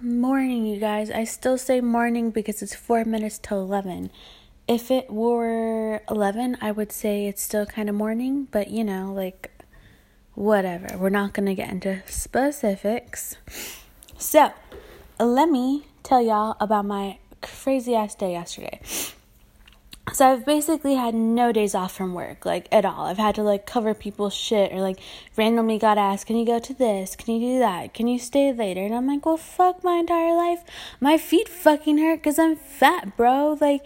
morning, you guys. I still say morning because it's four minutes to 11. If it were 11, I would say it's still kind of morning, but you know, like, whatever. We're not going to get into specifics. So, let me tell y'all about my crazy ass day yesterday. So I've basically had no days off from work, like at all. I've had to like cover people's shit or like randomly got asked, can you go to this? Can you do that? Can you stay later? And I'm like, well, fuck my entire life. My feet fucking hurt because I'm fat, bro. Like,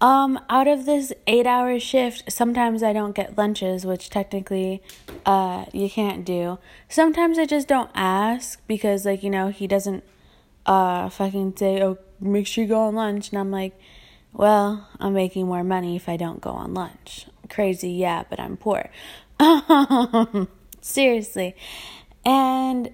um, out of this eight hour shift, sometimes I don't get lunches, which technically, uh, you can't do. Sometimes I just don't ask because, like, you know, he doesn't, uh, fucking say, oh, make sure you go on lunch. And I'm like, well, I'm making more money if I don't go on lunch. Crazy, yeah, but I'm poor. Seriously. And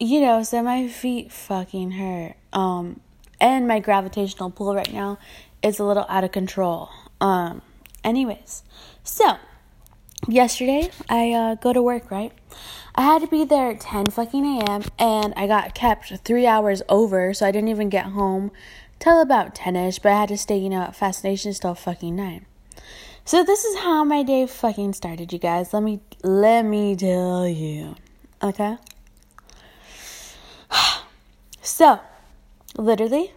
you know, so my feet fucking hurt. Um and my gravitational pull right now is a little out of control. Um anyways. So, yesterday I uh, go to work, right? I had to be there at 10 fucking a.m. and I got kept 3 hours over, so I didn't even get home till about 10ish, but I had to stay, you know, at Fascinations till fucking 9. So this is how my day fucking started, you guys. Let me let me tell you. Okay? So, literally,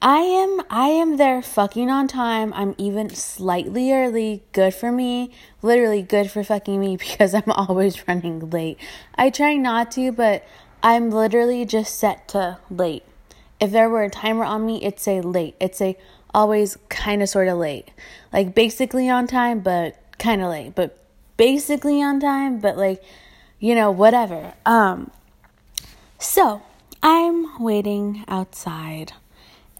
I am I am there fucking on time. I'm even slightly early. Good for me. Literally good for fucking me because I'm always running late. I try not to, but I'm literally just set to late. If there were a timer on me, it'd say late. It'd say always kind of sort of late. Like basically on time, but kind of late. But basically on time, but like, you know, whatever. Um, so I'm waiting outside.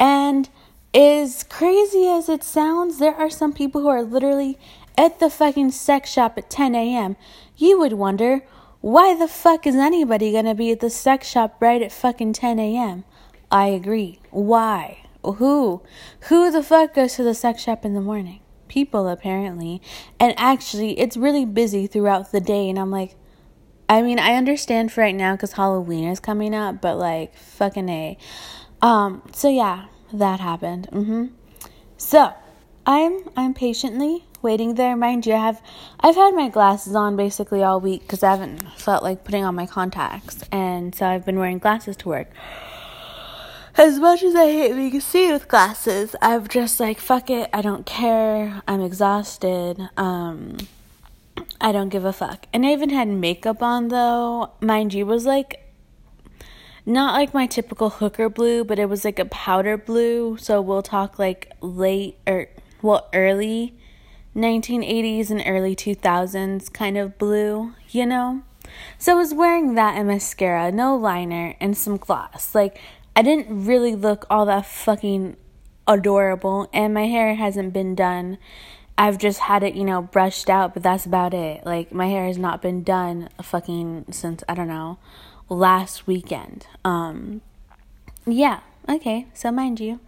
And as crazy as it sounds, there are some people who are literally at the fucking sex shop at 10 a.m. You would wonder, why the fuck is anybody gonna be at the sex shop right at fucking 10 a.m.? I agree. Why? Who? Who the fuck goes to the sex shop in the morning? People, apparently. And actually, it's really busy throughout the day. And I'm like, I mean, I understand for right now because Halloween is coming up, but like, fucking A. Um, so yeah, that happened. Mm-hmm. So, I'm I'm patiently waiting there. Mind you, I have I've had my glasses on basically all week because I haven't felt like putting on my contacts, and so I've been wearing glasses to work as much as I hate being seen with glasses, I'm just like, fuck it, I don't care, I'm exhausted, um, I don't give a fuck. And I even had makeup on though, mind you, was like, not like my typical hooker blue, but it was like a powder blue, so we'll talk like late or, well, early 1980s and early 2000s kind of blue, you know? So I was wearing that and mascara, no liner, and some gloss. Like, I didn't really look all that fucking adorable, and my hair hasn't been done. I've just had it, you know, brushed out, but that's about it. Like, my hair has not been done fucking since, I don't know, last weekend. Um, yeah, okay, so mind you,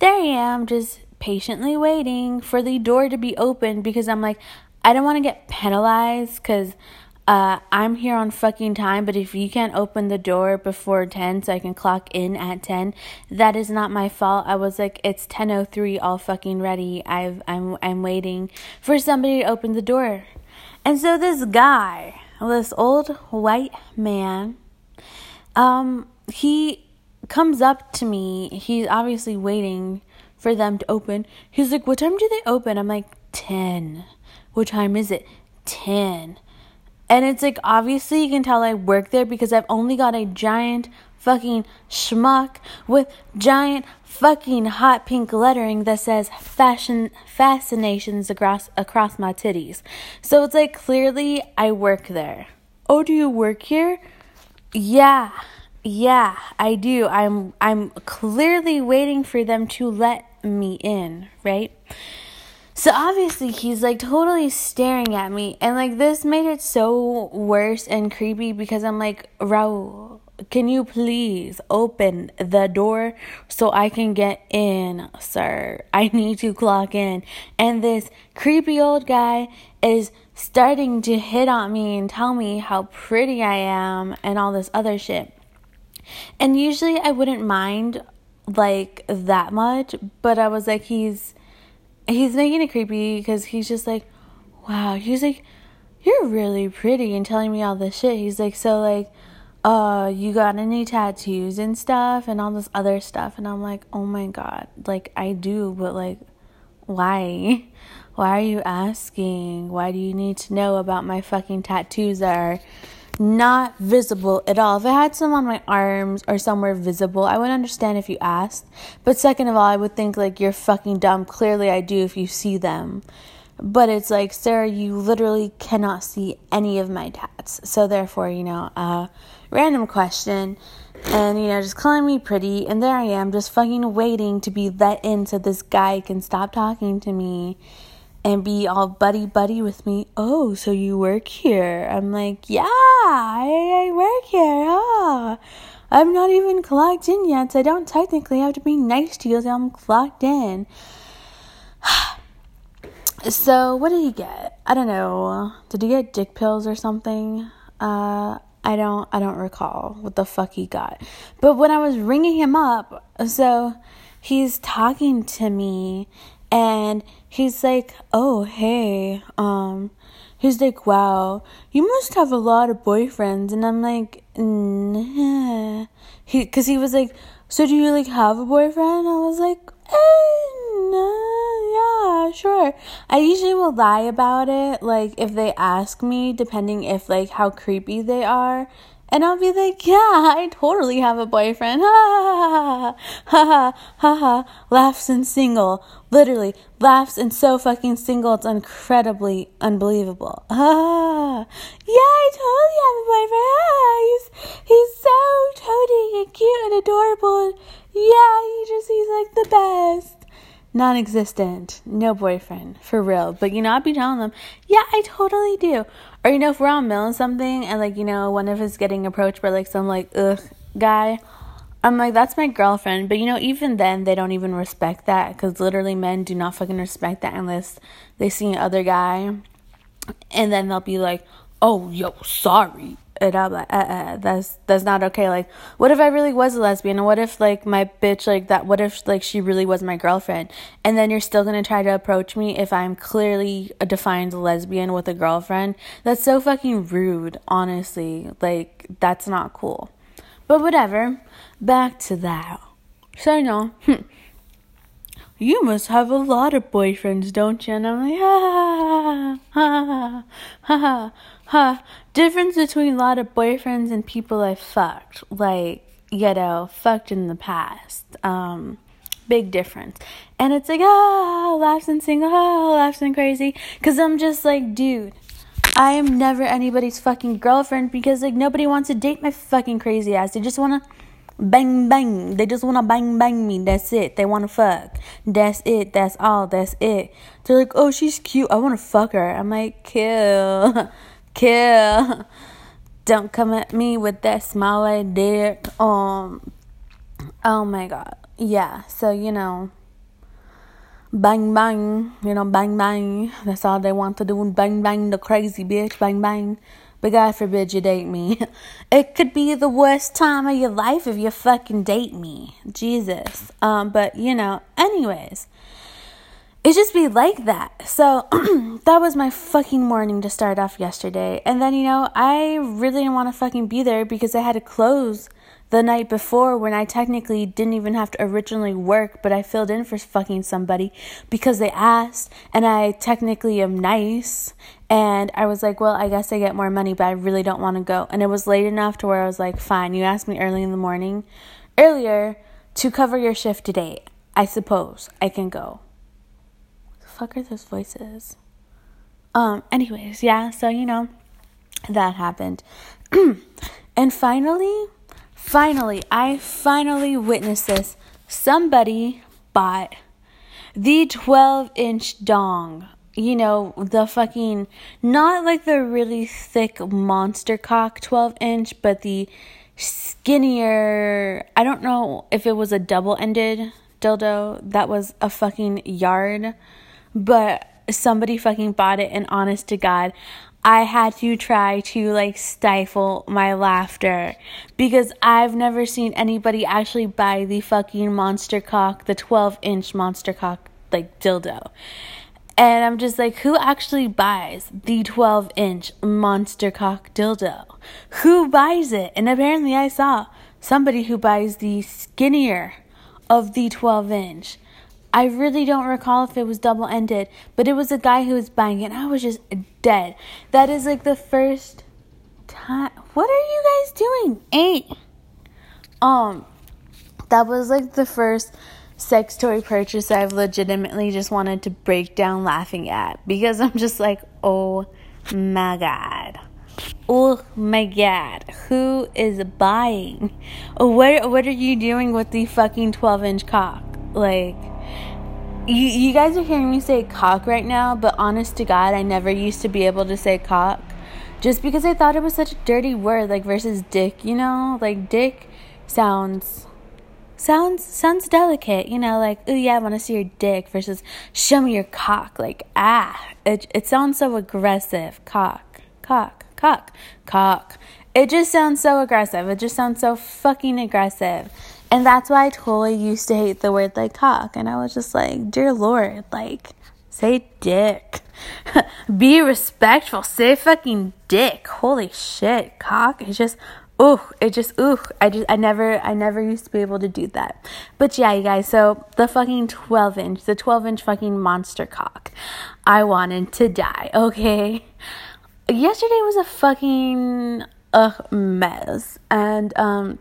there I am, just patiently waiting for the door to be opened because I'm like, I don't want to get penalized because uh, I'm here on fucking time, but if you can't open the door before 10 so I can clock in at 10, that is not my fault. I was like, it's 10:03, all fucking ready. I've I'm I'm waiting for somebody to open the door. And so this guy, this old white man, um, he comes up to me. He's obviously waiting for them to open. He's like, "What time do they open?" I'm like, "10." What time is it? 10. And it's like obviously you can tell I work there because I've only got a giant fucking schmuck with giant fucking hot pink lettering that says fashion fascinations across across my titties. So it's like clearly I work there. Oh, do you work here? Yeah. Yeah, I do. I'm I'm clearly waiting for them to let me in, right? So obviously he's like totally staring at me and like this made it so worse and creepy because I'm like, Raul, can you please open the door so I can get in, sir? I need to clock in. And this creepy old guy is starting to hit on me and tell me how pretty I am and all this other shit. And usually I wouldn't mind like that much, but I was like he's he's making it creepy because he's just like, wow, he's like, you're really pretty and telling me all this shit. He's like, so like, uh, you got any tattoos and stuff and all this other stuff, and I'm like, oh my god, like I do, but like, why? Why are you asking? Why do you need to know about my fucking tattoos that are not visible at all. If I had some on my arms or somewhere visible, I would understand if you asked. But second of all, I would think like you're fucking dumb. Clearly, I do if you see them. But it's like, Sarah, you literally cannot see any of my tats. So therefore, you know, uh, random question. And, you know, just calling me pretty. And there I am, just fucking waiting to be let in so this guy can stop talking to me and be all buddy buddy with me. Oh, so you work here? I'm like, yeah, I, I work here. Ah, I'm not even clocked in yet, so I don't technically have to be nice to you until I'm clocked in. so, what did he get? I don't know. Did he get dick pills or something? Uh, I don't I don't recall what the fuck he got. But when I was ringing him up, so he's talking to me and he's like, "Oh, hey." Um he's like, "Wow, you must have a lot of boyfriends." And I'm like, "Nah." He cuz he was like, "So do you like have a boyfriend?" I was like, eh, no, yeah, sure. I usually will lie about it, like if they ask me, depending if like how creepy they are. And I'll be like, yeah, I totally have a boyfriend. Ha ha ha ha ha ha. Laughs and single. Literally, laughs and so fucking single. It's incredibly unbelievable. Ah, yeah, I totally have a boyfriend. Ah, he's, he's so toady and cute and adorable. Yeah, he just, he's like the best non existent, no boyfriend, for real. But you know, I'd be telling them, yeah, I totally do. Or you know, if we're on mail something and like, you know, one of us getting approached by like some like ugh guy, I'm like, that's my girlfriend. But you know, even then they don't even respect that because literally men do not fucking respect that unless they see another guy. And then they'll be like, oh, yo, sorry it up like uh, uh, that's that's not okay. Like what if i really was a lesbian? And what if like my bitch like that what if like she really was my girlfriend? And then you're still gonna try to approach me if i'm clearly a defined lesbian with a girlfriend? That's so fucking rude honestly. Like that's not cool. But whatever. Back to that. So know. You must have a lot of boyfriends, don't you? And I'm like, ha ha ha ha ha ha. Difference between a lot of boyfriends and people I fucked, like you know, fucked in the past. Um, big difference. And it's like, ah, laughs and sing, ah, laughs and crazy. Cause I'm just like, dude, I am never anybody's fucking girlfriend because like nobody wants to date my fucking crazy ass. They just wanna bang bang. They just wanna bang bang me. That's it. They wanna fuck. That's it. That's all. That's it. They're like, oh, she's cute. I wanna fuck her. I'm like, kill, kill. Don't come at me with that smiley dick. Um. Oh my god. Yeah. So you know. Bang bang, you know, bang bang. That's all they want to do. Bang bang the crazy bitch. Bang bang. But God forbid you date me. It could be the worst time of your life if you fucking date me. Jesus. Um, but you know, anyways. It just be like that. So that was my fucking morning to start off yesterday. And then, you know, I really didn't want to fucking be there because I had to close the night before when I technically didn't even have to originally work, but I filled in for fucking somebody because they asked, and I technically am nice. And I was like, well, I guess I get more money, but I really don't want to go. And it was late enough to where I was like, fine, you asked me early in the morning, earlier to cover your shift today. I suppose I can go. Fuck are those voices? Um, anyways, yeah, so you know, that happened. and finally, Finally, I finally witnessed this. Somebody bought the 12 inch dong. You know, the fucking, not like the really thick monster cock 12 inch, but the skinnier, I don't know if it was a double ended dildo that was a fucking yard, but somebody fucking bought it and honest to God, I had to try to like stifle my laughter because I've never seen anybody actually buy the fucking monster cock, the 12 inch monster cock, like dildo. And I'm just like, who actually buys the 12 inch monster cock dildo? Who buys it? And apparently I saw somebody who buys the skinnier of the 12 inch. I really don't recall if it was double ended, but it was a guy who was buying it, and I was just dead. That is like the first time. What are you guys doing? Eight. Um, that was like the first sex toy purchase I've legitimately just wanted to break down laughing at because I'm just like, oh my god. Oh my god, who is buying? What what are you doing with the fucking 12 inch cock? Like you, you guys are hearing me say cock right now, but honest to God, I never used to be able to say cock just because I thought it was such a dirty word, like versus dick, you know? Like dick sounds sounds sounds delicate, you know, like oh yeah, I want to see your dick versus show me your cock, like ah, it it sounds so aggressive. Cock, cock, cock, cock. It just sounds so aggressive. It just sounds so fucking aggressive. And that's why I totally used to hate the word like cock. And I was just like, dear Lord, like, say dick. Be respectful. Say fucking dick. Holy shit. Cock is just, ooh, it just, ooh. I just, I never, I never used to be able to do that. But yeah, you guys, so the fucking 12 inch, the 12 inch fucking monster cock. I wanted to die, okay? Yesterday was a fucking, uh, mess. And, um,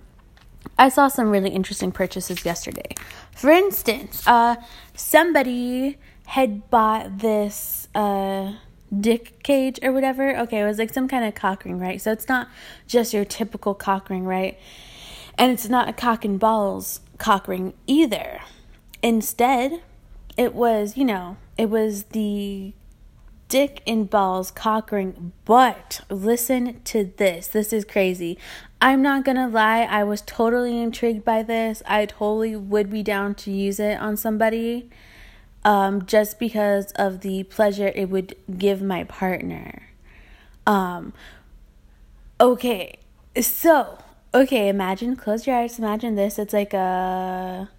I saw some really interesting purchases yesterday. For instance, uh, somebody had bought this uh, dick cage or whatever. Okay, it was like some kind of cock ring, right? So it's not just your typical cock ring, right? And it's not a cock and balls cock ring either. Instead, it was, you know, it was the dick and balls cock ring. But listen to this. This is crazy. I'm not gonna lie, I was totally intrigued by this. I totally would be down to use it on somebody um, just because of the pleasure it would give my partner. Um, okay, so, okay, imagine, close your eyes, imagine this. It's like a,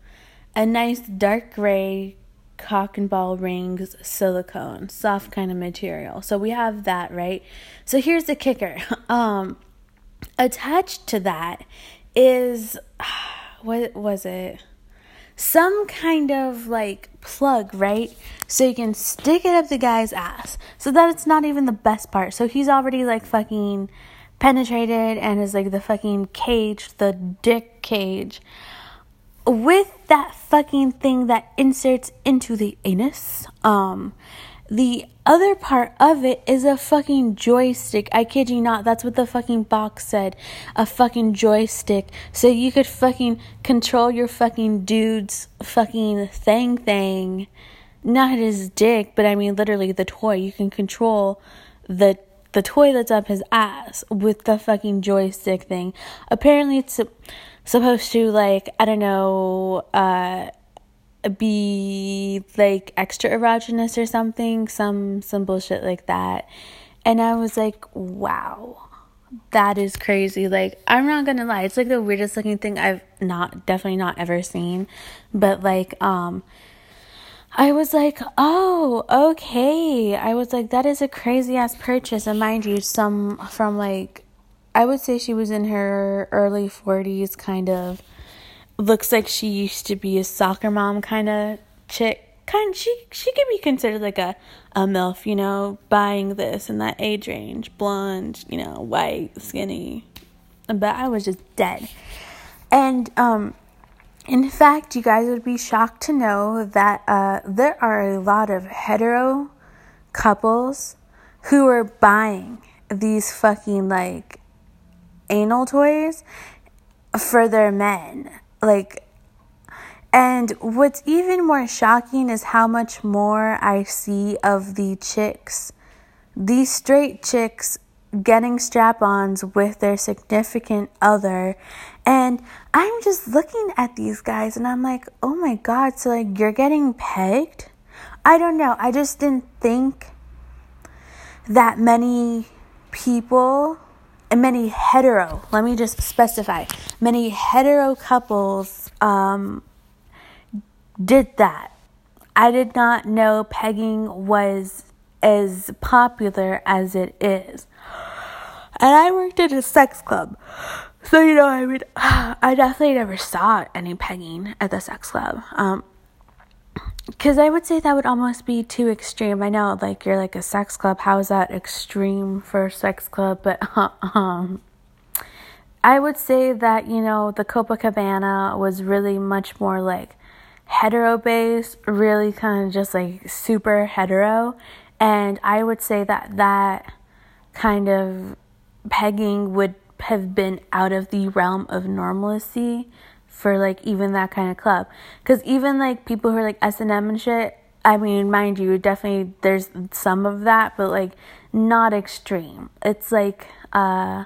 a nice dark gray cock and ball rings silicone, soft kind of material. So we have that, right? So here's the kicker. Um, attached to that is what was it? Some kind of like plug, right? So you can stick it up the guy's ass. So that it's not even the best part. So he's already like fucking penetrated and is like the fucking cage, the dick cage. With that fucking thing that inserts into the anus. Um the other part of it is a fucking joystick. I kid you not. That's what the fucking box said. A fucking joystick. So you could fucking control your fucking dude's fucking thing thing. Not his dick, but I mean literally the toy. You can control the the toy that's up his ass with the fucking joystick thing. Apparently it's supposed to like I don't know uh be like extra erogenous or something, some some bullshit like that. And I was like, wow. That is crazy. Like, I'm not gonna lie, it's like the weirdest looking thing I've not definitely not ever seen. But like, um I was like, oh, okay. I was like, that is a crazy ass purchase. And mind you, some from like, I would say she was in her early 40s, kind of looks like she used to be a soccer mom kind of chick. Kind she she could be considered like a a milf, you know, buying this in that age range, blonde, you know, white, skinny. But I was just dead. And um in fact, you guys would be shocked to know that uh, there are a lot of hetero couples who are buying these fucking like anal toys for their men like and what's even more shocking is how much more I see of the chicks, these straight chicks getting strap ons with their significant other. And I'm just looking at these guys and I'm like, oh my God, so like you're getting pegged? I don't know. I just didn't think that many people and many hetero, let me just specify, many hetero couples um, did that. I did not know pegging was as popular as it is. And I worked at a sex club. So, you know, I mean, I definitely never saw any pegging at the sex club. Um, because I would say that would almost be too extreme. I know, like, you're like a sex club. How is that extreme for a sex club? But, um, I would say that, you know, the Copacabana was really much more like hetero based, really kind of just like super hetero. And I would say that that kind of pegging would have been out of the realm of normalcy for like even that kind of club. Because even like people who are like s&m and shit i mean mind you definitely there's some of that but like not extreme. It's like uh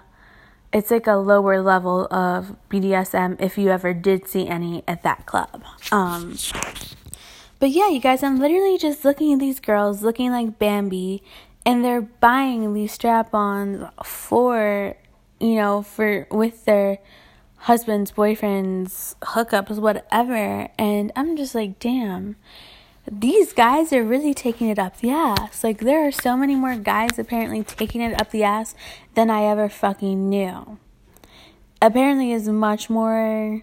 it's like a lower level of bdsm if you ever did see any at that club. Um but yeah you guys i'm literally just looking at these girls looking like bambi and they're buying these strap-ons for you know for with their husbands boyfriends hookups whatever and i'm just like damn these guys are really taking it up the ass. Like, there are so many more guys apparently taking it up the ass than I ever fucking knew. Apparently, is much more,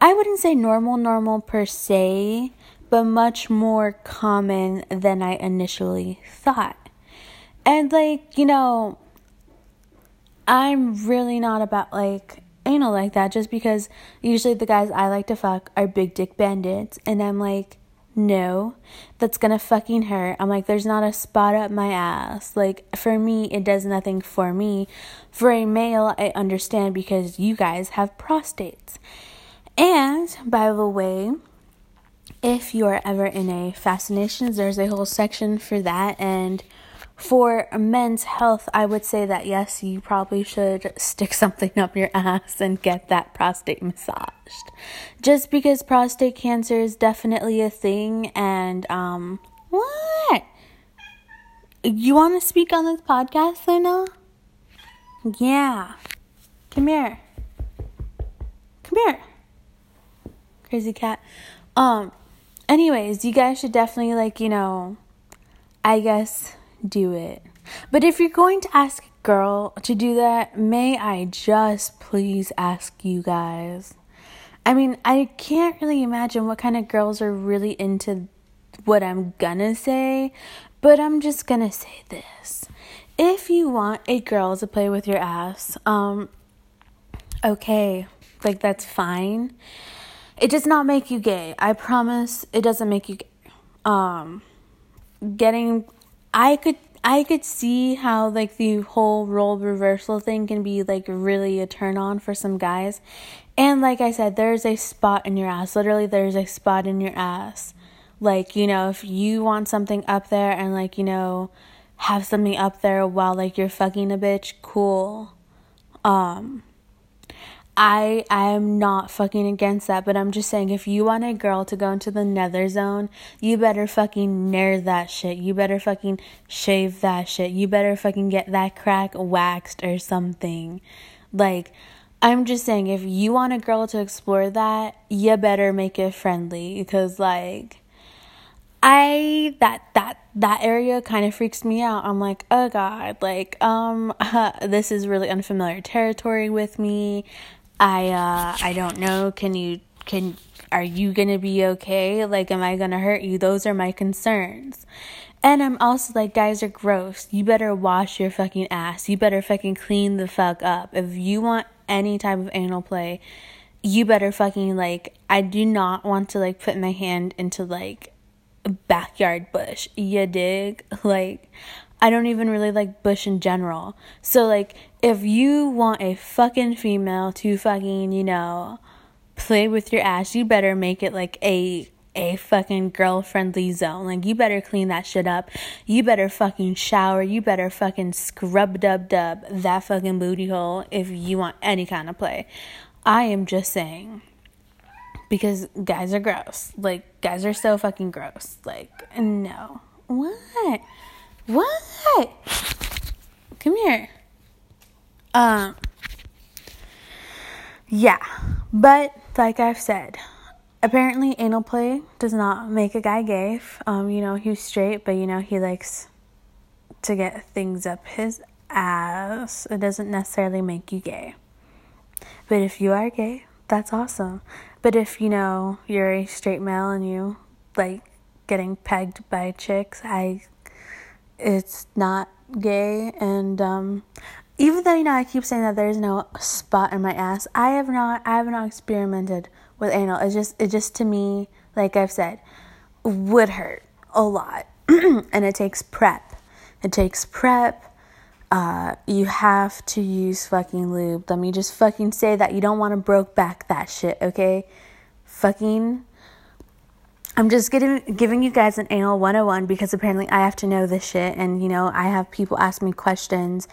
I wouldn't say normal, normal per se, but much more common than I initially thought. And like, you know, I'm really not about like anal like that just because usually the guys I like to fuck are big dick bandits and I'm like no, that's gonna fucking hurt. I'm like, there's not a spot up my ass. Like, for me, it does nothing for me. For a male, I understand because you guys have prostates. And, by the way, if you are ever in a fascinations, there's a whole section for that. And for men's health, I would say that yes, you probably should stick something up your ass and get that prostate massaged. Just because prostate cancer is definitely a thing, and um, what? You want to speak on this podcast, Lena? Yeah. Come here. Come here. Crazy cat. Um, anyways, you guys should definitely, like, you know, I guess do it. But if you're going to ask a girl to do that, may I just please ask you guys? I mean, I can't really imagine what kind of girls are really into what I'm gonna say, but I'm just gonna say this. If you want a girl to play with your ass, um, okay, like that's fine. It does not make you gay. I promise it doesn't make you gay. Um, getting I could I could see how like the whole role reversal thing can be like really a turn on for some guys. And like I said, there's a spot in your ass. Literally there's a spot in your ass. Like, you know, if you want something up there and like, you know, have something up there while like you're fucking a bitch, cool. Um I I am not fucking against that, but I'm just saying if you want a girl to go into the nether zone, you better fucking nair that shit. You better fucking shave that shit. You better fucking get that crack waxed or something. Like I'm just saying if you want a girl to explore that, you better make it friendly because like I that that that area kind of freaks me out. I'm like, "Oh god, like um this is really unfamiliar territory with me. I uh I don't know. Can you can are you going to be okay? Like am I going to hurt you? Those are my concerns. And I'm also like guys are gross. You better wash your fucking ass. You better fucking clean the fuck up. If you want any type of anal play, you better fucking like I do not want to like put my hand into like a backyard bush. You dig? Like I don't even really like bush in general. So like if you want a fucking female to fucking, you know, play with your ass, you better make it like a a fucking girl friendly zone. Like you better clean that shit up. You better fucking shower. You better fucking scrub dub dub that fucking booty hole if you want any kind of play. I am just saying because guys are gross. Like guys are so fucking gross. Like no. What? What? Come here. Um. Yeah, but like I've said, apparently anal play does not make a guy gay. Um, you know, he's straight, but you know, he likes to get things up his ass. It doesn't necessarily make you gay. But if you are gay, that's awesome. But if you know you're a straight male and you like getting pegged by chicks, I it's not gay and um even though you know I keep saying that there's no spot in my ass, I have not I have not experimented with anal. It's just it just to me, like I've said, would hurt a lot. and it takes prep. It takes prep. Uh, you have to use fucking lube. Let me just fucking say that you don't want to broke back that shit, okay? Fucking I'm just getting giving you guys an anal 101 because apparently I have to know this shit and you know, I have people ask me questions.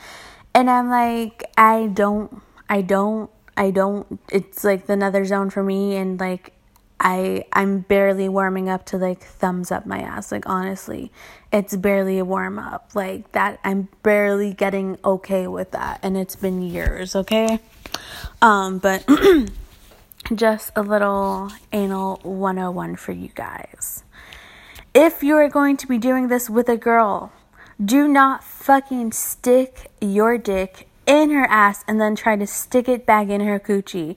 And I'm like I don't I don't I don't it's like the nether zone for me and like I I'm barely warming up to like thumbs up my ass like honestly it's barely a warm up like that I'm barely getting okay with that and it's been years okay? Um but just a little anal 101 for you guys if you are going to be doing this with a girl do not fucking stick your dick in her ass and then try to stick it back in her coochie.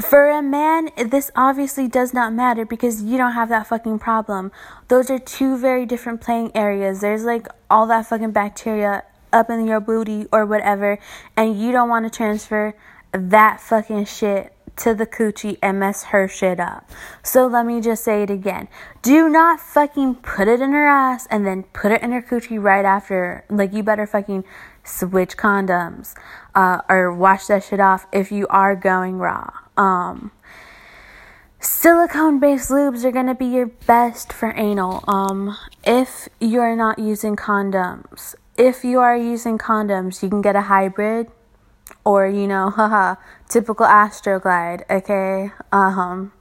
For a man, this obviously does not matter because you don't have that fucking problem. Those are two very different playing areas. There's like all that fucking bacteria up in your booty or whatever, and you don't want to transfer that fucking shit to the coochie and mess her shit up. So let me just say it again. Do not fucking put it in her ass and then put it in her coochie right after. Like, you better fucking switch condoms uh, or wash that shit off if you are going raw. Um, silicone based lubes are going to be your best for anal um, if you're not using condoms. If you are using condoms, you can get a hybrid or you know, haha, typical Astroglide, okay? Um,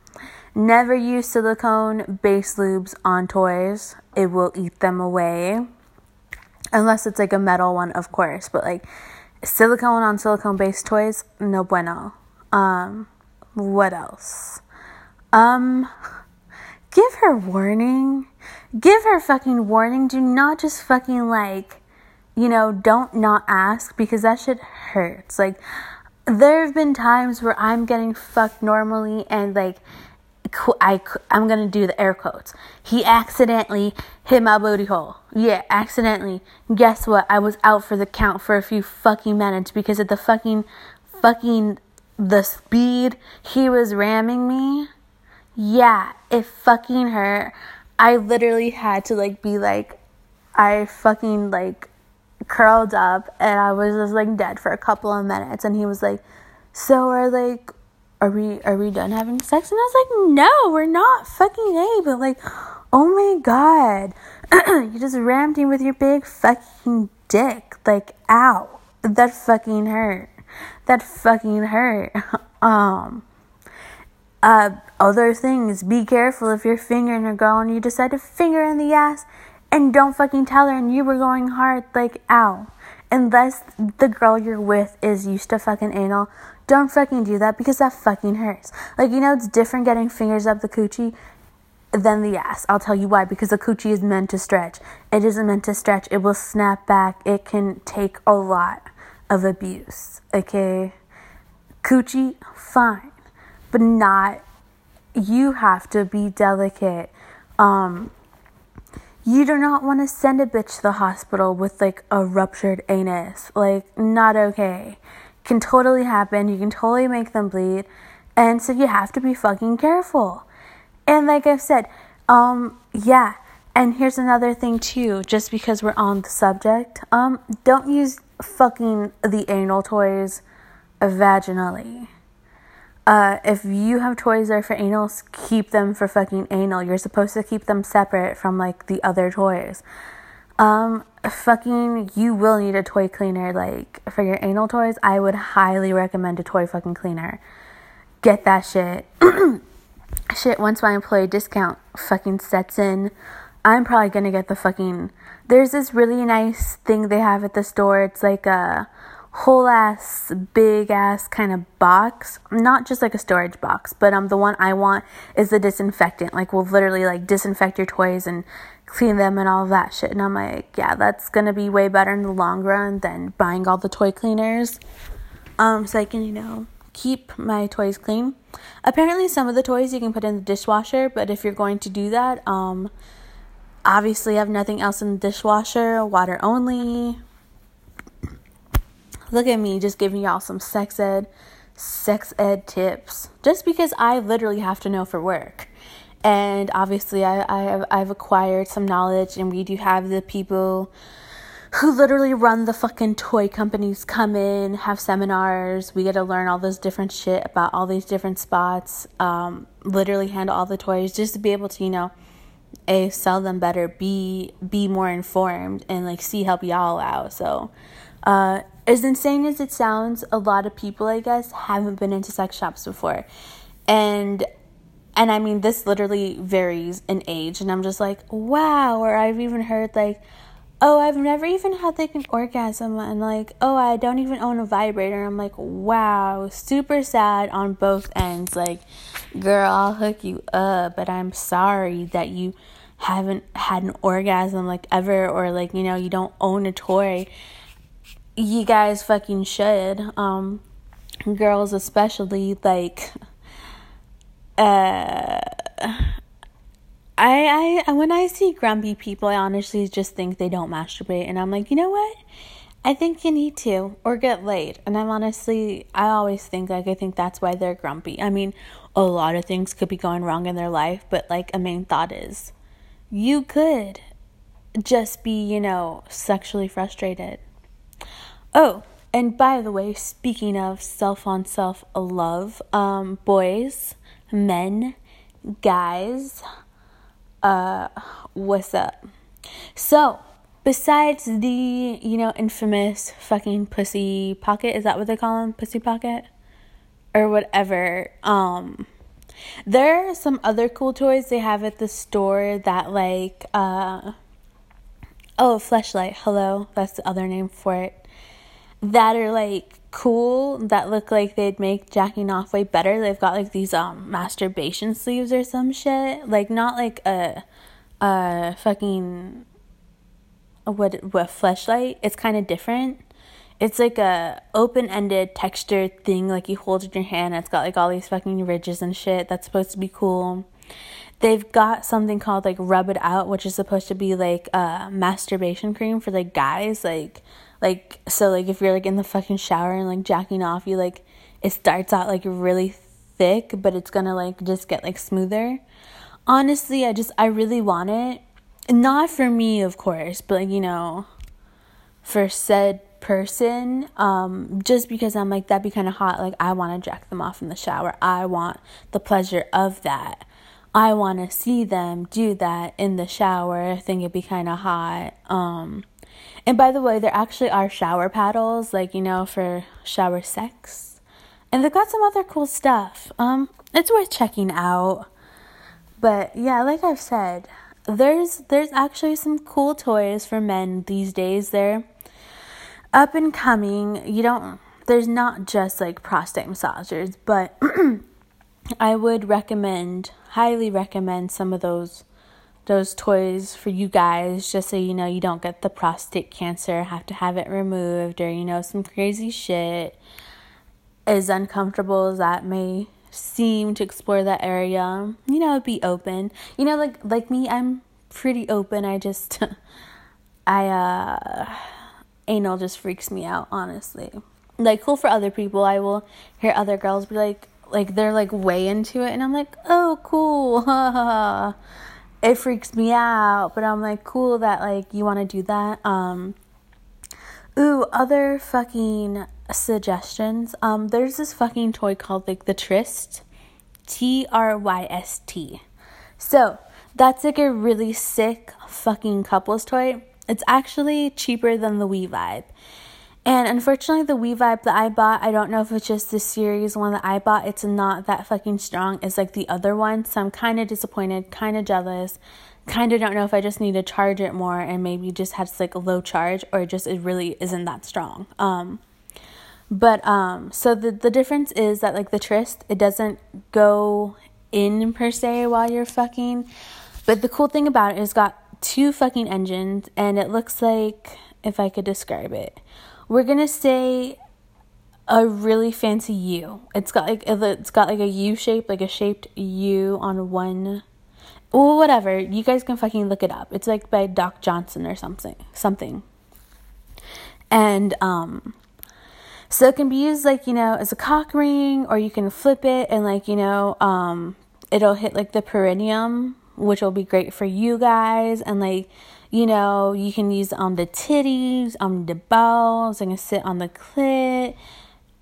never use silicone base lubes on toys. It will eat them away. Unless it's like a metal one, of course, but like silicone on silicone based toys, no bueno. Um, what else? Um, give her warning. Give her fucking warning. Do not just fucking like you know, don't not ask because that shit hurts. Like, there have been times where I'm getting fucked normally and like, I, I'm gonna do the air quotes. He accidentally hit my booty hole. Yeah, accidentally. Guess what? I was out for the count for a few fucking minutes because of the fucking, fucking, the speed he was ramming me. Yeah, it fucking hurt. I literally had to like be like, I fucking like curled up and I was just like dead for a couple of minutes and he was like, So are like are we are we done having sex? And I was like, No, we're not fucking A but like, oh my god. you just rammed me with your big fucking dick. Like, ow. That fucking hurt. That fucking hurt. um uh other things, be careful if you're fingering a girl and you decide to finger in the ass and don't fucking tell her and you were going hard like ow. Unless the girl you're with is used to fucking anal don't fucking do that because that fucking hurts. Like you know it's different getting fingers up the coochie than the ass. I'll tell you why because the coochie is meant to stretch. It isn't meant to stretch. It will snap back. It can take a lot of abuse okay? Coochie fine. But not you have to be delicate. Um you do not want to send a bitch to the hospital with like a ruptured anus. Like, not okay. Can totally happen. You can totally make them bleed. And so you have to be fucking careful. And like I've said, um, yeah. And here's another thing too, just because we're on the subject. Um, don't use fucking the anal toys vaginally. Uh, if you have toys that are for anals, keep them for fucking anal. You're supposed to keep them separate from like the other toys. Um, fucking, you will need a toy cleaner. Like for your anal toys, I would highly recommend a toy fucking cleaner. Get that shit. shit, once my employee discount fucking sets in, I'm probably gonna get the fucking there's this really nice thing they have at the store. It's like a whole ass big ass kind of box. Not just like a storage box but um the one i want is the disinfectant. Like we'll literally like disinfect your toys and clean them and all that shit. And i'm like yeah that's gonna be way better in the long run than buying all the toy cleaners. Um so i can you know keep my toys clean. Apparently some of the toys you can put in the dishwasher but if you're going to do that um obviously have nothing else in the dishwasher water only Look at me just giving y'all some sex ed, sex ed tips. Just because I literally have to know for work. And obviously, I, I have, I've acquired some knowledge, and we do have the people who literally run the fucking toy companies come in, have seminars. We get to learn all this different shit about all these different spots, um, literally handle all the toys just to be able to, you know, a sell them better, be be more informed, and like see help y'all out. So, uh, as insane as it sounds, a lot of people, I guess, haven't been into sex shops before. And and I mean this literally varies in age and I'm just like, wow, or I've even heard like oh, I've never even had like an orgasm and like, oh, I don't even own a vibrator. And I'm like, wow, super sad on both ends. Like, girl, I'll hook you up, but I'm sorry that you haven't had an orgasm like ever or like, you know, you don't own a toy you guys fucking should. Um, girls especially like uh I, I when I see grumpy people, I honestly just think they don't masturbate, and I'm like, you know what? I think you need to, or get laid. And I'm honestly, I always think like I think that's why they're grumpy. I mean, a lot of things could be going wrong in their life, but like a main thought is, you could just be, you know, sexually frustrated. Oh, and by the way, speaking of self on self love, um, boys, men, guys, uh, what's up? So, besides the, you know, infamous fucking pussy pocket, is that what they call them? Pussy pocket? Or whatever. Um, there are some other cool toys they have at the store that, like, uh, oh, Fleshlight. Hello, that's the other name for it that are like cool that look like they'd make jacking off way better. They've got like these um masturbation sleeves or some shit. Like not like a a fucking what what Fleshlight. It's kind of different. It's like a open-ended textured thing like you hold in your hand. It's got like all these fucking ridges and shit. That's supposed to be cool. They've got something called like rub it out, which is supposed to be like a masturbation cream for like guys like like so like if you're like in the fucking shower and like jacking off, you like it starts out like really thick, but it's gonna like just get like smoother. Honestly, I just I really want it. Not for me, of course, but like, you know, for said person um just because I'm like that'd be kind of hot like I want to jack them off in the shower. I want the pleasure of that. I want to see them do that in the shower. I think it'd be kind of hot. Um and by the way, there actually are shower paddles, like, you know, for shower sex. And they've got some other cool stuff. Um, it's worth checking out. But yeah, like I've said, there's there's actually some cool toys for men these days. They're up and coming. You don't there's not just like prostate massagers, but I would recommend, highly recommend some of those those toys for you guys just so you know you don't get the prostate cancer, have to have it removed, or you know, some crazy shit. As uncomfortable as that may seem to explore that area, you know, be open. You know, like like me, I'm pretty open. I just I uh anal just freaks me out, honestly. Like cool for other people. I will hear other girls be like like they're like way into it and I'm like, "Oh, cool." it freaks me out, but I'm like, cool that like you want to do that. Um, ooh, other fucking suggestions. Um, there's this fucking toy called like the Tryst, T R Y S T. So that's like a really sick fucking couples toy. It's actually cheaper than the We Vibe. And unfortunately, the We Vibe that I bought, I don't know if it's just the series one that I bought, it's not that fucking strong as like the other one. So I'm kind of disappointed, kind of jealous, kind of don't know if I just need to charge it more and maybe just has like a low charge or just it really isn't that strong. Um, but um, so the the difference is that like the tryst, it doesn't go in per se while you're fucking. But the cool thing about it is got two fucking engines and it looks like if I could describe it we're gonna say a really fancy U. It's got like it's got like a U shape, like a shaped U on one. Well, whatever. You guys can fucking look it up. It's like by Doc Johnson or something. Something. And um so it can be used like, you know, as a cock ring or you can flip it and like, you know, um it'll hit like the perineum, which will be great for you guys and like you know, you can use on the titties, on the balls, and sit on the clit.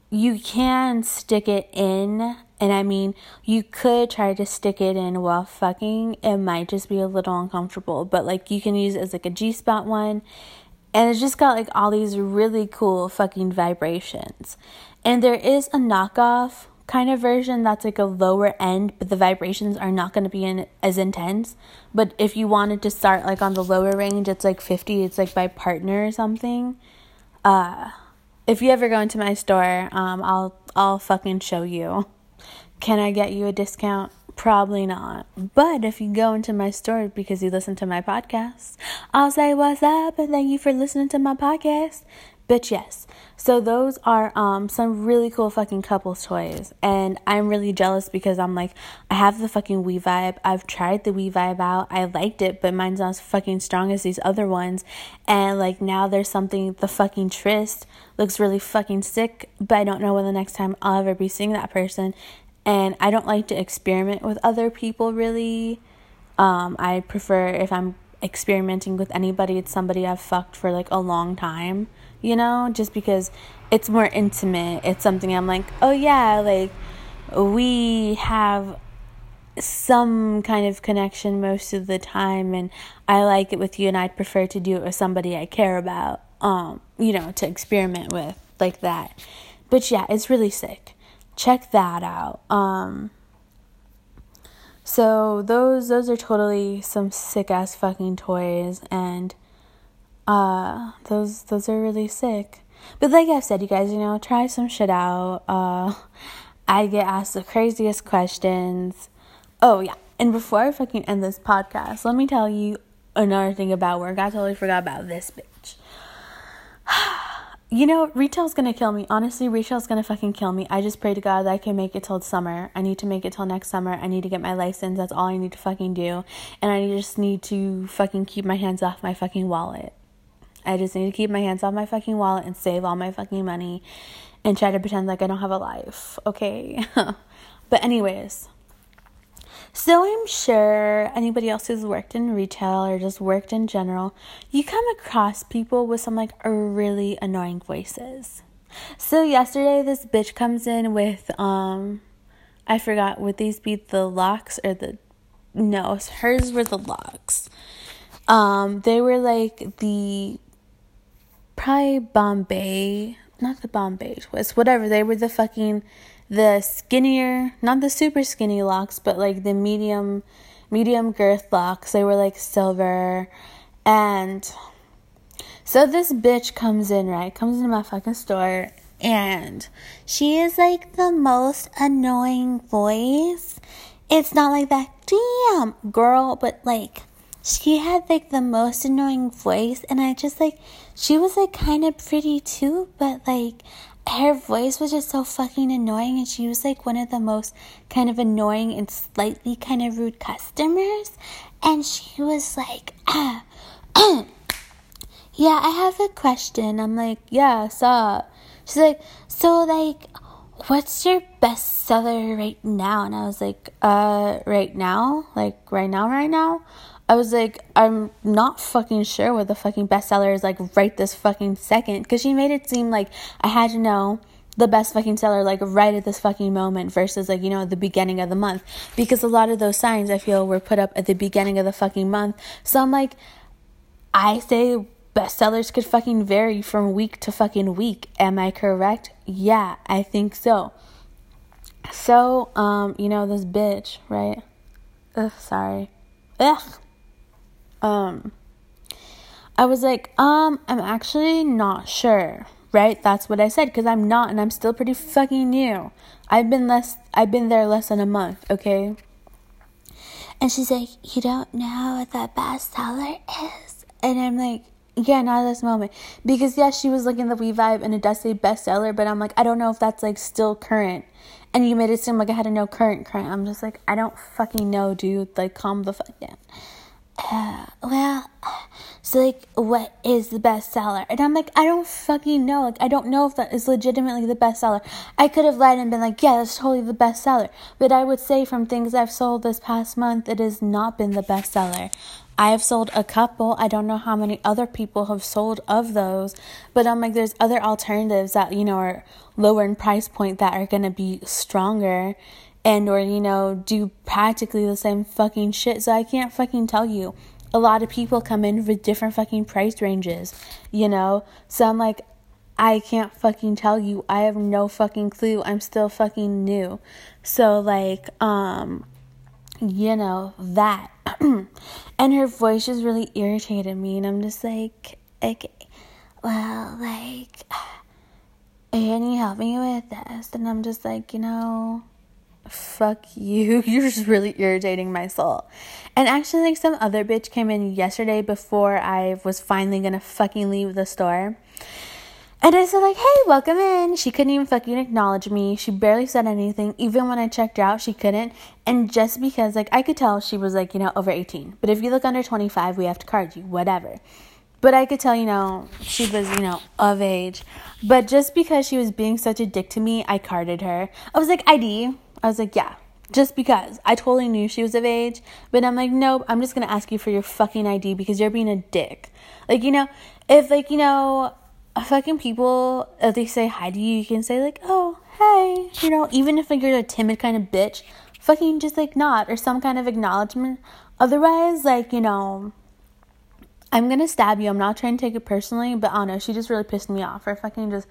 You can stick it in, and I mean, you could try to stick it in while fucking. It might just be a little uncomfortable, but like you can use it as like a G spot one, and it's just got like all these really cool fucking vibrations. And there is a knockoff kind of version that's like a lower end, but the vibrations are not going to be in as intense. But if you wanted to start like on the lower range, it's like 50, it's like by partner or something. Uh if you ever go into my store, um I'll I'll fucking show you. Can I get you a discount? Probably not. But if you go into my store because you listen to my podcast, I'll say what's up and thank you for listening to my podcast. Bitch, yes. So those are um some really cool fucking couples toys. And I'm really jealous because I'm like, I have the fucking We Vibe. I've tried the We Vibe out. I liked it, but mine's not as fucking strong as these other ones. And like now there's something the fucking Tryst looks really fucking sick, but I don't know when the next time I'll ever be seeing that person. And I don't like to experiment with other people really. Um, I prefer if I'm experimenting with anybody, it's somebody I've fucked for like a long time you know, just because it's more intimate. It's something I'm like, oh yeah, like we have some kind of connection most of the time and I like it with you and I'd prefer to do it with somebody I care about. Um, you know, to experiment with like that. But yeah, it's really sick. Check that out. Um so those those are totally some sick ass fucking toys and uh those those are really sick but like i've said you guys you know try some shit out uh i get asked the craziest questions oh yeah and before i fucking end this podcast let me tell you another thing about work i totally forgot about this bitch you know retail's gonna kill me. Honestly retail's gonna fucking kill me. I just pray to god that i can make it till summer. I need to make it till next summer. I need to get my license. That's all i need to fucking do. And i just need to fucking keep my hands off my fucking wallet. I just need to keep my hands off my fucking wallet and save all my fucking money and try to pretend like I don't have a life, okay? but, anyways, so I'm sure anybody else who's worked in retail or just worked in general, you come across people with some like really annoying voices. So yesterday this bitch comes in with um I forgot would these be the locks or the no, hers were the locks. Um they were like the probably Bombay, not the Bombay twist, whatever. They were the fucking the skinnier, not the super skinny locks, but like the medium medium girth locks. They were like silver and so this bitch comes in, right? Comes into my fucking store and she is like the most annoying voice. It's not like that damn girl, but like she had like the most annoying voice and I just like she was like kind of pretty too, but like her voice was just so fucking annoying and she was like one of the most kind of annoying and slightly kind of rude customers. And she was like ah, yeah i have a question. I'm like yeah so she's like so like what's your best seller right now? And i was like uh right now? Like right now right now I was like, I'm not fucking sure what the fucking bestseller is like right this fucking second. Because she made it seem like I had to know the best fucking seller like right at this fucking moment versus like, you know, the beginning of the month. Because a lot of those signs I feel were put up at the beginning of the fucking month. So I'm like, I say bestsellers could fucking vary from week to fucking week. Am I correct? Yeah, I think so. So, um, you know, this bitch, right? Ugh, sorry. Ugh. Um, I was like, um, I'm actually not sure, right? That's what I said because I'm not, and I'm still pretty fucking new. I've been less, I've been there less than a month, okay? And she's like, You don't know what the bestseller is? And I'm like, Yeah, not at this moment. Because, yes, she was looking at the We Vibe and it does say bestseller, but I'm like, I don't know if that's like still current. And you made it seem like I had to know current, current. I'm just like, I don't fucking know, dude. Like, calm the fuck down. Uh, well, so like, what is the bestseller? And I'm like, I don't fucking know. Like, I don't know if that is legitimately the bestseller. I could have lied and been like, yeah, that's totally the bestseller. But I would say from things I've sold this past month, it has not been the bestseller. I have sold a couple. I don't know how many other people have sold of those, but I'm like, there's other alternatives that, you know, are lower in price point that are going to be stronger and or you know do practically the same fucking shit. So i can't fucking tell you. A lot of people come in with different fucking price ranges you know? So i'm like i can't fucking tell you. I have no fucking clue. I'm still fucking new. So like um you know that. And her voice just really irritated me and i'm just like okay well like can you help me with this? And i'm just like you know fuck you. You're just really irritating my soul. And actually, like, some other bitch came in yesterday before I was finally gonna fucking leave the store. And I said, like, hey, welcome in. She couldn't even fucking acknowledge me. She barely said anything. Even when I checked out, she couldn't. And just because, like, I could tell she was, like, you know, over 18. But if you look under 25, we have to card you, whatever. But I could tell, you know, she was, you know, of age. But just because she was being such a dick to me, I carded her. I was like, ID. I was like, yeah, just because I totally knew she was of age, but I'm like, nope, I'm just gonna ask you for your fucking ID because you're being a dick. Like, you know, if like, you know, fucking people, if they say hi to you, you can say like, oh, hey, you know, even if like you're a timid kind of bitch, fucking just like not or some kind of acknowledgement. Otherwise, like, you know, I'm gonna stab you. I'm not trying to take it personally, but I don't know. She just really pissed me off. Her fucking just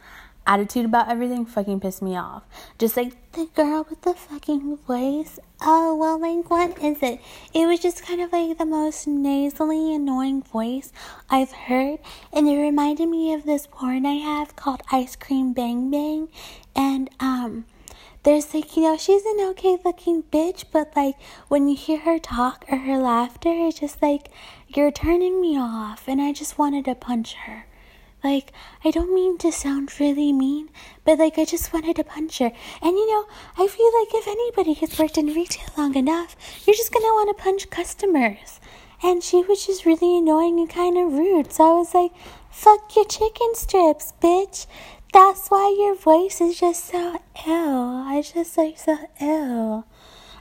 attitude about everything fucking pissed me off. Just like the girl with the fucking voice. Oh, well, like, what is it? It was just kind of like the most nasally, annoying voice I've heard. And it reminded me of this porn I have called Ice Cream Bang Bang. And, um, there's like, you know, she's an okay looking bitch, but like when you hear her talk or her laughter, it's just like you're turning me off, and I just wanted to punch her. Like, I don't mean to sound really mean, but like, I just wanted to punch her. And you know, I feel like if anybody has worked in retail long enough, you're just gonna want to punch customers. And she was just really annoying and kind of rude. So I was like, fuck your chicken strips, bitch. That's why your voice is just so ill. I just like so ill.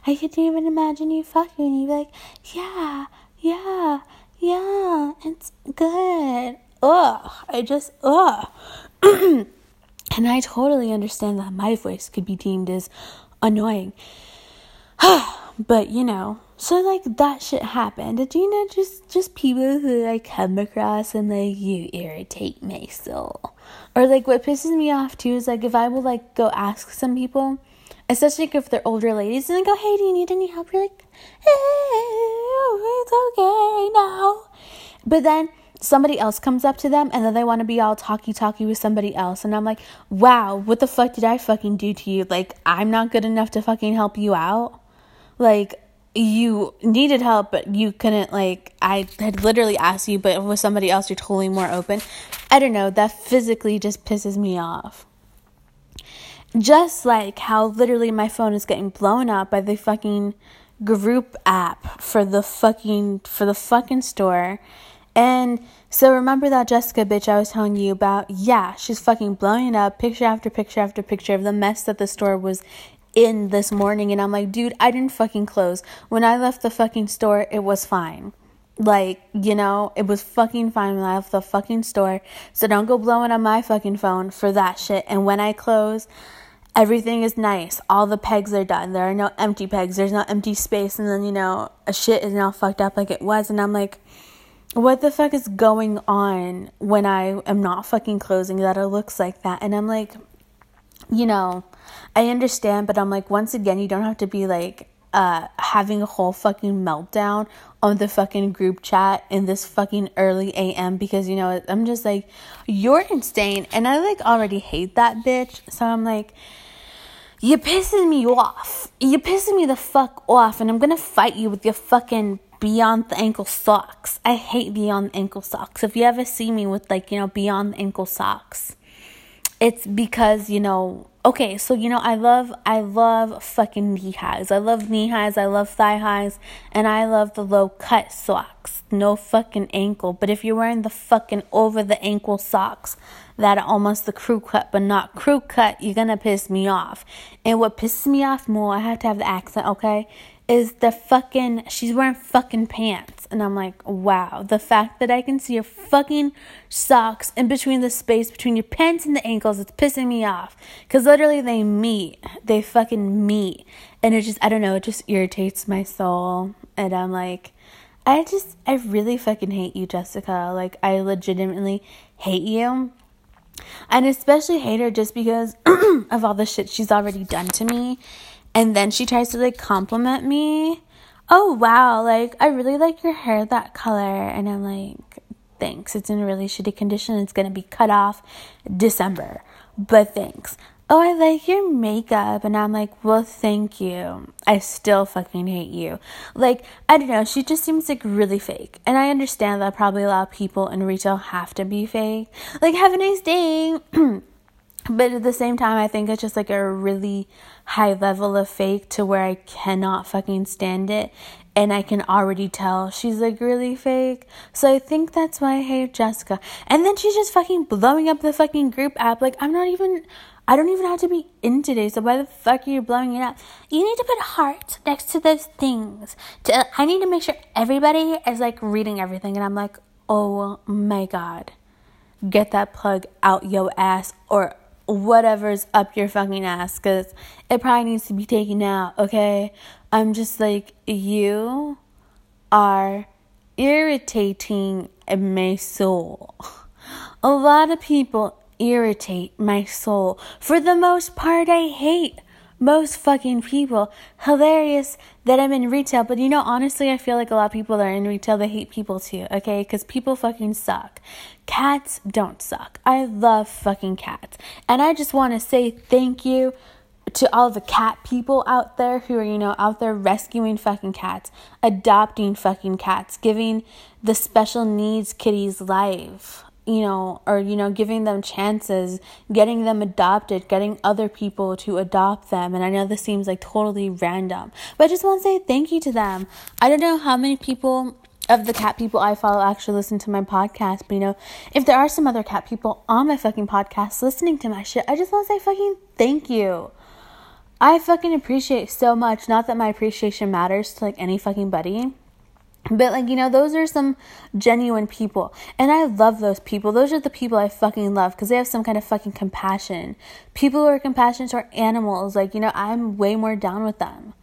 I couldn't even imagine you fucking. You'd be like, yeah, yeah, yeah, it's good ugh, I just, ugh. and I totally understand that my voice could be deemed as annoying. but, you know, so like that shit happened. And you know, just just people who I come across and like you irritate my soul. Or like what pisses me off too is like if I will like go ask some people, especially like if they're older ladies, and I go, "Hey, do you need any help?" You're like, "Hey, it's okay now." But then somebody else comes up to them and then they want to be all talky talky with somebody else and I'm like, "Wow, what the fuck did I fucking do to you? Like I'm not good enough to fucking help you out?" Like you needed help but you couldn't like I had literally asked you but with somebody else you're totally more open. I don't know, that physically just pisses me off. Just like how literally my phone is getting blown up by the fucking group app for the fucking for the fucking store and so remember that Jessica bitch I was telling you about? Yeah, she's fucking blowing up picture after picture after picture of the mess that the store was in this morning. And I'm like, dude, I didn't fucking close. When I left the fucking store, it was fine. Like, you know, it was fucking fine when I left the fucking store. So don't go blowing up my fucking phone for that shit. And when I close, everything is nice. All the pegs are done. There are no empty pegs. There's no empty space. And then, you know, a shit is now fucked up like it was. And I'm like, what the fuck is going on when I am not fucking closing that it looks like that? And I'm like, you know, I understand, but I'm like, once again, you don't have to be like uh having a whole fucking meltdown on the fucking group chat in this fucking early AM because you know I'm just like you're insane. And I like already hate that bitch. So I'm like you're pissing me off. You're pissing me the fuck off. And I'm gonna fight you with your fucking beyond the ankle socks. I hate beyond the ankle socks. If you ever see me with like you know beyond the ankle socks it's because you know okay so you know i love i love fucking knee highs. I love knee highs i love thigh highs and i love the low cut socks. No fucking ankle. But if you're wearing the fucking over the ankle socks that are almost the crew cut but not crew cut you're gonna piss me off. And what pisses me off more i have to have the accent okay is the fucking she's wearing fucking pants and I'm like, wow, the fact that I can see your fucking socks in between the space between your pants and the ankles, it's pissing me off. Cause literally they meet. They fucking meet. And it just I don't know, it just irritates my soul. And I'm like, I just I really fucking hate you, Jessica. Like I legitimately hate you. And especially hate her just because of all the shit she's already done to me and then she tries to like compliment me. Oh wow, like I really like your hair that color and I'm like thanks. It's in really shitty condition. It's going to be cut off December. But thanks. Oh, I like your makeup. And I'm like, well, thank you. I still fucking hate you. Like, I don't know. She just seems like really fake. And I understand that probably a lot of people in retail have to be fake. Like, have a nice day. but at the same time, I think it's just like a really high level of fake to where I cannot fucking stand it. And I can already tell she's like really fake. So I think that's why I hate Jessica. And then she's just fucking blowing up the fucking group app. Like, I'm not even, I don't even have to be in today. So why the fuck are you blowing it up? You need to put hearts next to those things. To, I need to make sure everybody is like reading everything. And I'm like, oh my God. Get that plug out yo ass or whatever's up your fucking ass because it probably needs to be taken out, okay? I'm just like, you are irritating my soul. A lot of people irritate my soul. For the most part, I hate most fucking people. Hilarious that I'm in retail, but you know, honestly, I feel like a lot of people that are in retail, they hate people too, okay? Because people fucking suck. Cats don't suck. I love fucking cats. And I just want to say thank you to all the cat people out there who are, you know, out there rescuing fucking cats, adopting fucking cats, giving the special needs kitties life you know, or, you know, giving them chances, getting them adopted, getting other people to adopt them. And I know this seems like totally random, but I just want to say thank you to them. I don't know how many people of the cat people I follow actually listen to my podcast, but you know, if there are some other cat people on my fucking podcast listening to my shit, I just want to say fucking thank you. I fucking appreciate so much. Not that my appreciation matters to like any fucking buddy but like you know, those are some genuine people, and I love those people. Those are the people I fucking love because they have some kind of fucking compassion. People who are compassionate toward animals, like you know, I'm way more down with them.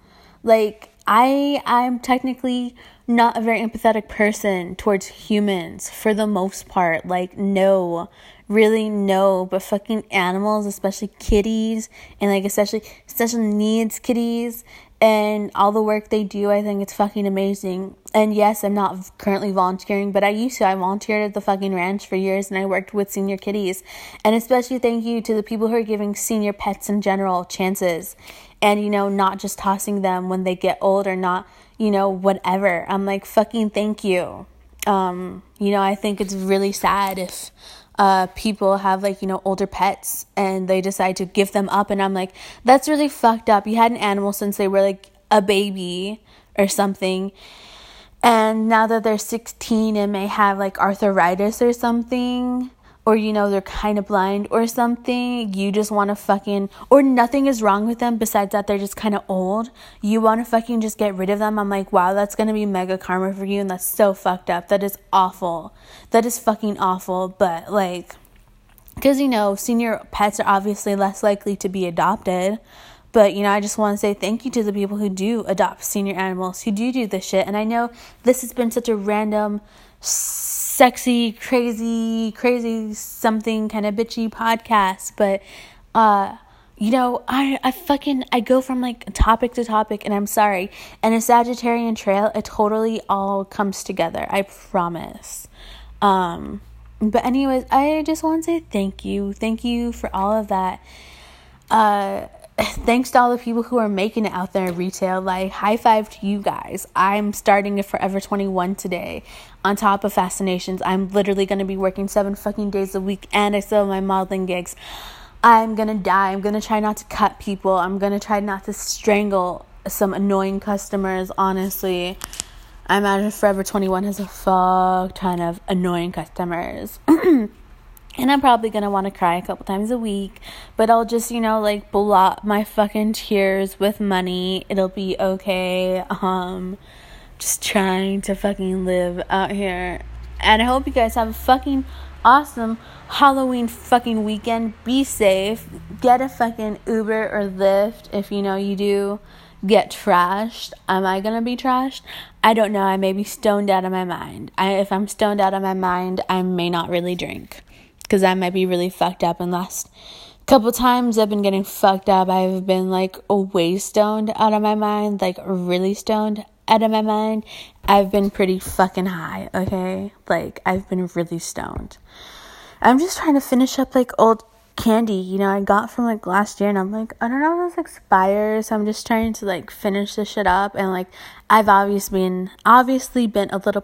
Like I, I'm technically not a very empathetic person towards humans for the most part. Like no, really no, but fucking animals, especially kitties, and like especially special needs kitties and all the work they do, I think it's fucking amazing. And yes, I'm not currently volunteering, but I used to. I volunteered at the fucking ranch for years and I worked with senior kitties. And especially thank you to the people who are giving senior pets in general chances and, you know, not just tossing them when they get old or not, you know, whatever. I'm like, fucking thank you. Um, you know, I think it's really sad if uh, people have like, you know, older pets and they decide to give them up. And I'm like, that's really fucked up. You had an animal since they were like a baby or something. And now that they're 16 and may have like arthritis or something, or you know they're kind of blind or something you just want to fucking or nothing is wrong with them besides that they're just kind of old you want to fucking just get rid of them. I'm like wow that's gonna be mega karma for you and that's so fucked up. That is awful. That is fucking awful. But like because you know senior pets are obviously less likely to be adopted. But you know i just want to say thank you to the people who do adopt senior animals who do do this shit. And i know this has been such a random sexy, crazy, crazy something kind of bitchy podcast, but uh you know, I I fucking I go from like topic to topic and I'm sorry. And a Sagittarian trail, it totally all comes together. I promise. Um but anyways, I just want to say thank you. Thank you for all of that. Uh thanks to all the people who are making it out there in retail. Like, high five to you guys. I'm starting at Forever 21 today. On top of Fascinations, I'm literally going to be working seven fucking days a week and I still have my modeling gigs. I'm gonna die. I'm gonna try not to cut people. I'm gonna try not to strangle some annoying customers, honestly. I imagine Forever 21 has a fuck ton of annoying customers. and I'm probably gonna wanna cry a couple times a week, but I'll just, you know, like blot my fucking tears with money. It'll be okay. Um, just trying to fucking live out here. And I hope you guys have a fucking awesome Halloween fucking weekend. Be safe. Get a fucking Uber or Lyft if you know you do get trashed. Am I gonna be trashed? I don't know. I may be stoned out of my mind. I, if I'm stoned out of my mind, I may not really drink because I might be really fucked up. And last couple times I've been getting fucked up, I've been like way stoned out of my mind, like really stoned out of my mind. I've been pretty fucking high, okay? Like, I've been really stoned. I'm just trying to finish up like old candy, you know, I got from like last year and I'm like, I don't know if this expires. So I'm just trying to like finish this shit up and like I've obviously been obviously been a little